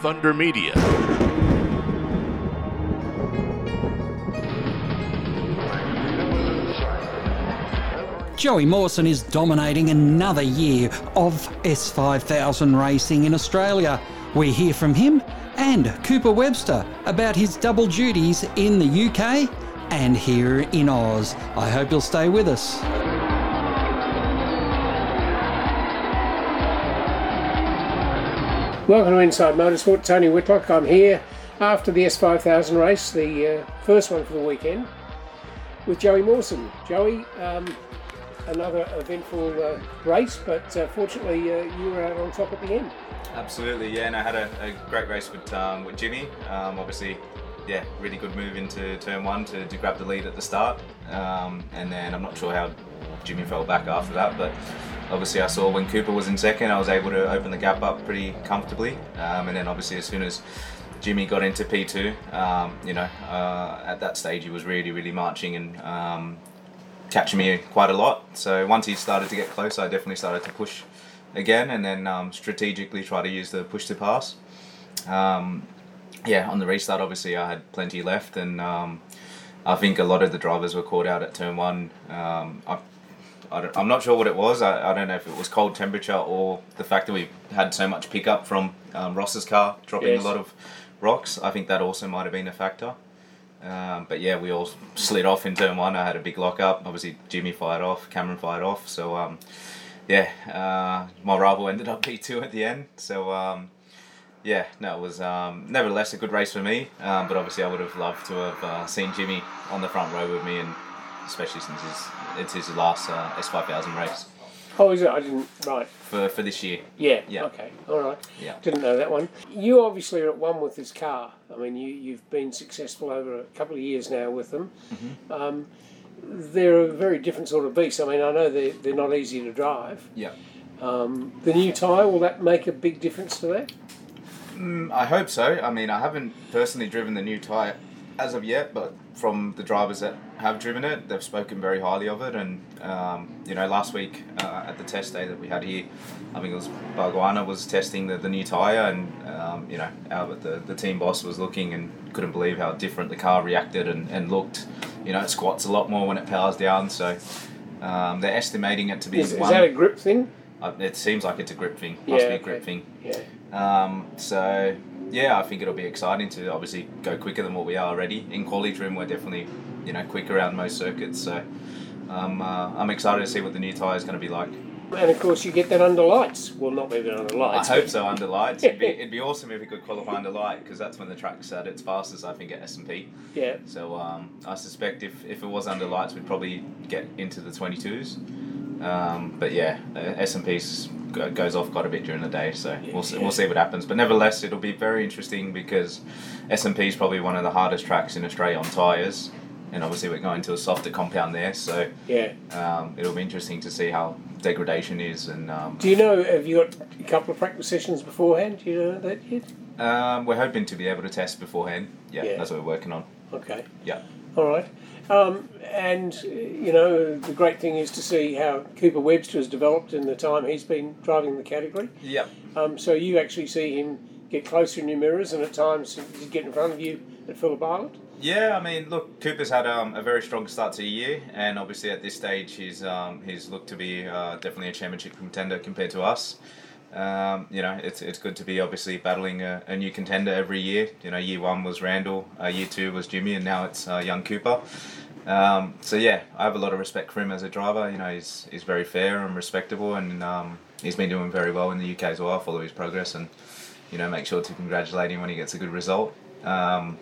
Thunder Media. Joey Mawson is dominating another year of S5000 racing in Australia. We hear from him and Cooper Webster about his double duties in the UK and here in Oz. I hope you'll stay with us. Welcome to Inside Motorsport. Tony Whitlock. I'm here after the S5000 race, the uh, first one for the weekend, with Joey Mawson. Joey, um, another eventful uh, race, but uh, fortunately uh, you were out on top at the end. Absolutely, yeah, and I had a, a great race with um, with Jimmy. Um, obviously, yeah, really good move into turn one to, to grab the lead at the start, um, and then I'm not sure how Jimmy fell back after that, but obviously I saw when Cooper was in second, I was able to open the gap up pretty comfortably, um, and then obviously as soon as Jimmy got into P2, um, you know, uh, at that stage he was really, really marching and um, catching me quite a lot. So once he started to get close, I definitely started to push again, and then um, strategically try to use the push to pass. Yeah, on the restart, obviously I had plenty left, and um, I think a lot of the drivers were caught out at turn one. Um, I, I am not sure what it was. I, I don't know if it was cold temperature or the fact that we had so much pickup from um, Ross's car dropping Yes. a lot of rocks. I think that also might have been a factor. Um, but yeah, we all slid off in turn one. I had a big lock up. Obviously, Jimmy fired off, Cameron fired off. So um, yeah, uh, my rival ended up P2 at the end. So um, yeah, no, it was um, nevertheless a good race for me. Um, but obviously, I would have loved to have uh, seen Jimmy on the front row with me, and especially since his, it's his last uh, S5000 race Oh, is it? I didn't. Right. for, for this year. Yeah. Yeah. Okay. All right. Yeah. Didn't know that one. You obviously are at one with this car. I mean, you you've been successful over a couple of years now with them. Mm-hmm. Um, they're a very different sort of beast. I mean, I know they're, they're not easy to drive. Yeah. Um, the new tyre will that make a big difference to that? Mm, I hope so. I mean, I haven't personally driven the new tyre as of yet, but from the drivers that have driven it, they've spoken very highly of it. And um, you know, last week uh, at the test day that we had here, I think it was Barguana was testing the, the new tyre, and um, you know, Albert, the, the team boss, was looking and couldn't believe how different the car reacted and, and looked. You know, it squats a lot more when it powers down. So um, they're estimating it to be Is, is that a grip thing? uh, it seems like it's a grip thing. Must Yeah, be a okay. grip thing. Yeah. Um, so yeah, I think it'll be exciting to obviously go quicker than what we are already. In quality trim, we're definitely you know quicker around most circuits. So um, uh, I'm excited to see what the new tyre is going to be like. And of course, you get that under lights. Well, not maybe under lights. I hope so under lights. It'd be, it'd be awesome if we could qualify under light because that's when the track's at its fastest. I think at SMP. Yeah. So um, I suspect if, if it was under lights, we'd probably get into the 22s. Um, but yeah, SMP goes off quite a bit during the day, so we'll see, we'll see what happens. But nevertheless, it'll be very interesting because SMP is probably one of the hardest tracks in Australia on tyres, and obviously we're going to a softer compound there, so Yeah. um, it'll be interesting to see how degradation is. And um, Do you know? Have you got a couple of practice sessions beforehand? Do you know that yet? um, we're hoping to be able to test beforehand. Yeah, Yeah. that's what we're working on. Okay. Yeah. All right. Um, and, you know, the great thing is to see how Cooper Webster has developed in the time he's been driving the category. Yeah. Um, so you actually see him get closer in your mirrors and at times he's get in front of you at Phillip Island. Yeah, I mean, look, Cooper's had um, a very strong start to the year, and obviously at this stage, he's um, he's looked to be uh, definitely a championship contender compared to us. Um, you know, it's it's good to be obviously battling a, a new contender every year. You know, year one was Randall, uh, year two was Jimmy, and now it's uh, young Cooper. Um, so yeah, I have a lot of respect for him as a driver. You know, he's he's very fair and respectable, and um, he's been doing very well in the UK as well. I follow his progress, and you know, make sure to congratulate him when he gets a good result. Um,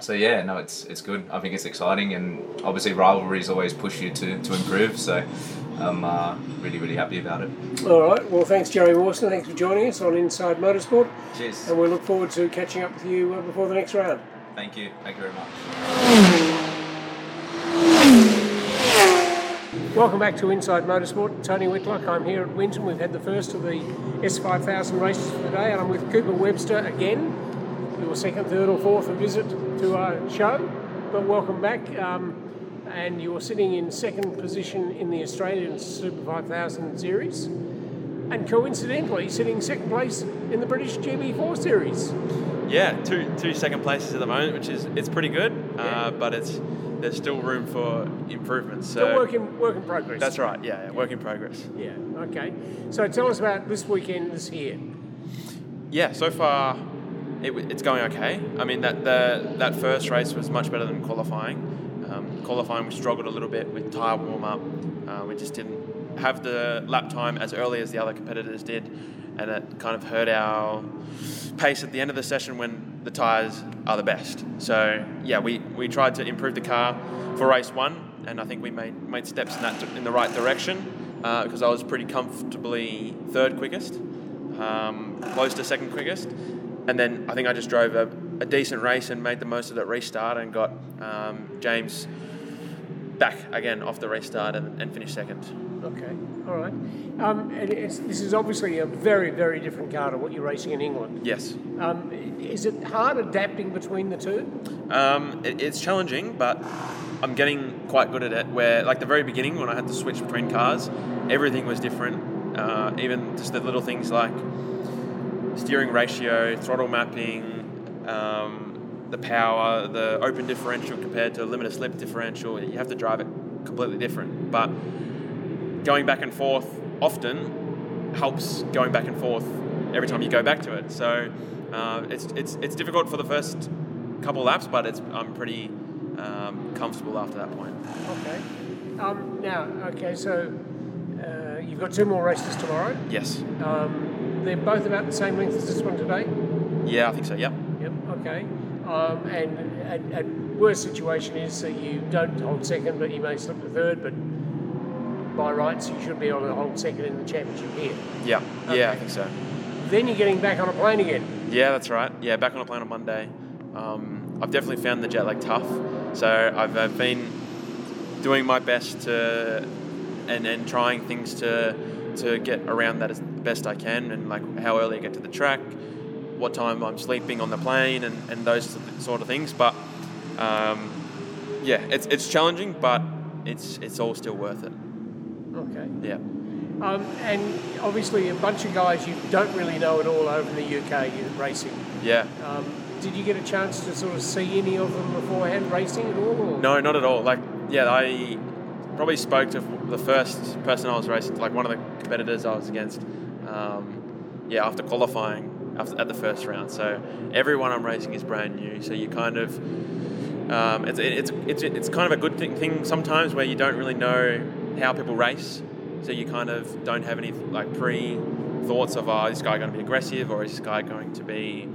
so yeah, no, it's it's good. I think it's exciting, and obviously rivalries always push you to, to improve. So I'm uh, really really happy about it. All right. Well, thanks, Jerry Mawson. Thanks for joining us on Inside Motorsport. Cheers. And we look forward to catching up with you uh, before the next round. Thank you. Thank you very much. Welcome back to Inside Motorsport. Tony Whitlock. I'm here at Winton. We've had the first of the S5000 races for the day, and I'm with Cooper Webster again. Your second, third, or fourth visit to our show, but welcome back. Um, and you're sitting in second position in the Australian Super 5000 series. and coincidentally sitting second place in the British GB4 series. Yeah, two two second places at the moment, which is it's pretty good, uh, but it's there's still room for improvement. So Still work in, work in progress. that's right. Yeah, yeah, work in progress. Yeah, okay. So tell us about this weekend this here. Yeah, so far it, it's going okay. I mean that the that first race was much better than qualifying. Um, qualifying we struggled a little bit with tyre warm up. Uh, we just didn't have the lap time as early as the other competitors did, and it kind of hurt our pace at the end of the session when the tyres are the best. So yeah, we, we tried to improve the car for race one, and I think we made made steps in that in the right direction because I was pretty comfortably third quickest um, close to second quickest. And then I think I just drove a, a decent race and made the most of that restart and got um, James back again off the restart and, and finished second. Okay, all right. Um, and it's, this is obviously a very, very different car to what you're racing in England. Yes. Um, is it hard adapting between the two? Um, it, it's challenging, but I'm getting quite good at it. Where, like the very beginning, when I had to switch between cars, everything was different. Uh, even just the little things like steering ratio, throttle mapping, um, the power, the open differential compared to a limited slip differential. You have to drive it completely different. But going back and forth often helps going back and forth every time you go back to it. So uh, it's, it's, it's difficult for the first couple laps, but it's, I'm pretty um, comfortable after that point. Okay. Um, now, okay, so uh, you've got two more races tomorrow. Yes. Um, they're both about the same length as this one today. Yeah, I think so. Yep. Yep. Okay. Um, and and, and worst situation is that you don't hold second, but you may slip to third. But by rights, you should be able to hold second in the championship here. Yeah. Yeah, I think so. Then you're getting back on a plane again. Yeah, that's right. Yeah, back on a plane on Monday. Um, I've definitely found the jet lag tough, so I've uh, been doing my best to and, and trying things to to get around that as best I can, and like how early I get to the track, what time I'm sleeping on the plane, and, and those sort of things. But um, yeah, it's it's challenging, but it's it's all still worth it. Okay. Yeah. Um, and obviously, a bunch of guys you don't really know at all over in the UK you're racing. Yeah. Um, did you get a chance to sort of see any of them beforehand racing at all? Or? No, not at all. Like, yeah, I probably spoke to the first person I was racing, like one of the competitors I was against. Um, yeah, after qualifying at the first round. So everyone I'm racing is brand new. So you kind of, um, it's, it's it's it's kind of a good thing, thing sometimes where you don't really know how people race. So you kind of don't have any like pre thoughts of, oh, is this guy going to be aggressive or is this guy going to be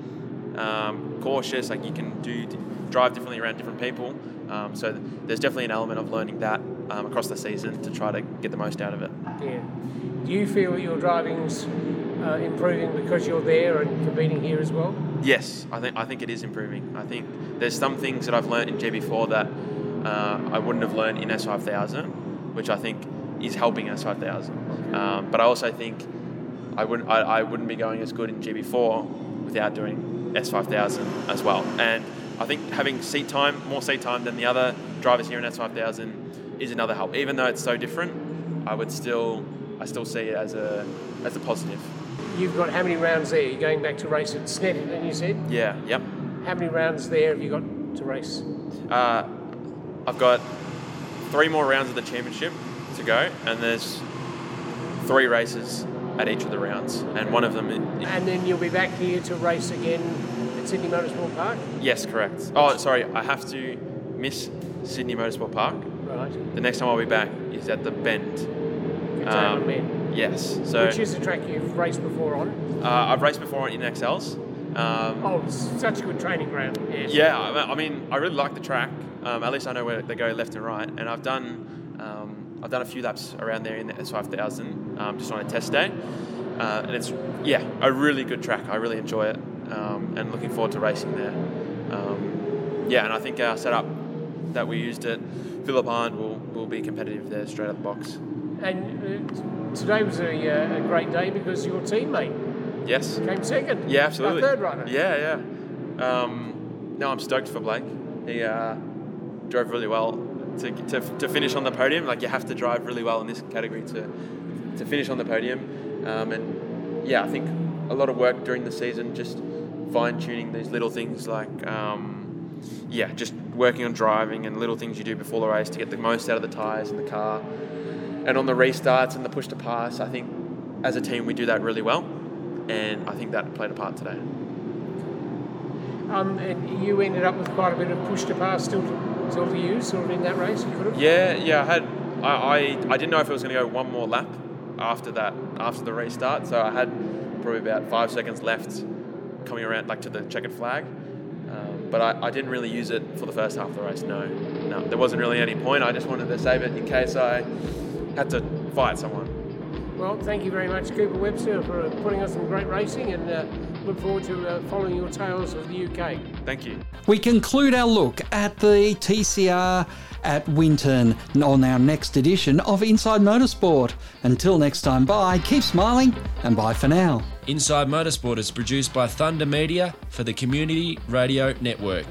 um, cautious. Like you can do drive differently around different people. Um, so there's definitely an element of learning that um, across the season to try to get the most out of it. Yeah. Do you feel your driving's uh, improving because you're there and competing here as well? Yes, I think I think it is improving. I think there's some things that I've learned in GB4 that uh, I wouldn't have learned in S5000, which I think is helping S5000. Um, but I also think I wouldn't I, I wouldn't be going as good in GB4 without doing S5000 as well. And I think having seat time, more seat time than the other drivers here in S5000 is another help. Even though it's so different, I would still I still see it as a as a positive. You've got how many rounds there? You're going back to race at Snetterton, you said? Yeah. Yep. How many rounds there have you got to race? Uh, I've got three more rounds of the championship to go, and there's three races at each of the rounds, and one of them. And then you'll be back here to race again at Sydney Motorsport Park? Yes, correct. Oh, sorry, I have to miss Sydney Motorsport Park. Right. The next time I'll be back is at the Bend. Um, men. Yes. So Which is a track you've raced before on. uh, I've raced before on in Excels. Um, Oh, such a good training ground. Yes. Yeah, I I mean, I really like the track. Um, at least I know where they go left and right, and I've done um, I've done a few laps around there in the S5000 um, just on a test day, uh, and it's yeah a really good track. I really enjoy it, um, and looking forward to racing there. Um, yeah, and I think our setup that we used at Phillip Island will will be competitive there straight out of the box. And uh, today was a, uh, a great day because your teammate Yes. came second. Yeah, absolutely. Our third runner. Yeah, yeah. Um, no, I'm stoked for Blake. He uh, drove really well to, to, to finish on the podium. Like you have to drive really well in this category to to finish on the podium. Um, and yeah, I think a lot of work during the season, just fine tuning these little things like, um, yeah, just working on driving and little things you do before the race to get the most out of the tyres in the car. And on the restarts and the push to pass, I think as a team we do that really well. And I think that played a part today. Um, and you ended up with quite a bit of push to pass still to, still to use, sort of in that race. You could have. Yeah, yeah. I had. I, I, I didn't know if it was going to go one more lap after that after the restart, so I had probably about five seconds left coming around like to the checkered flag. Um, but I, I didn't really use it for the first half of the race. No, no, there wasn't really any point. I just wanted to save it in case I had to fight someone. Well, thank you very much, Cooper Webster, for putting on some great racing, and uh, look forward to uh, following your tales of the UK. Thank you. We conclude our look at the TCR at Winton on our next edition of Inside Motorsport. Until next time, bye, keep smiling, and bye for now. Inside Motorsport is produced by Thunder Media for the Community Radio Network.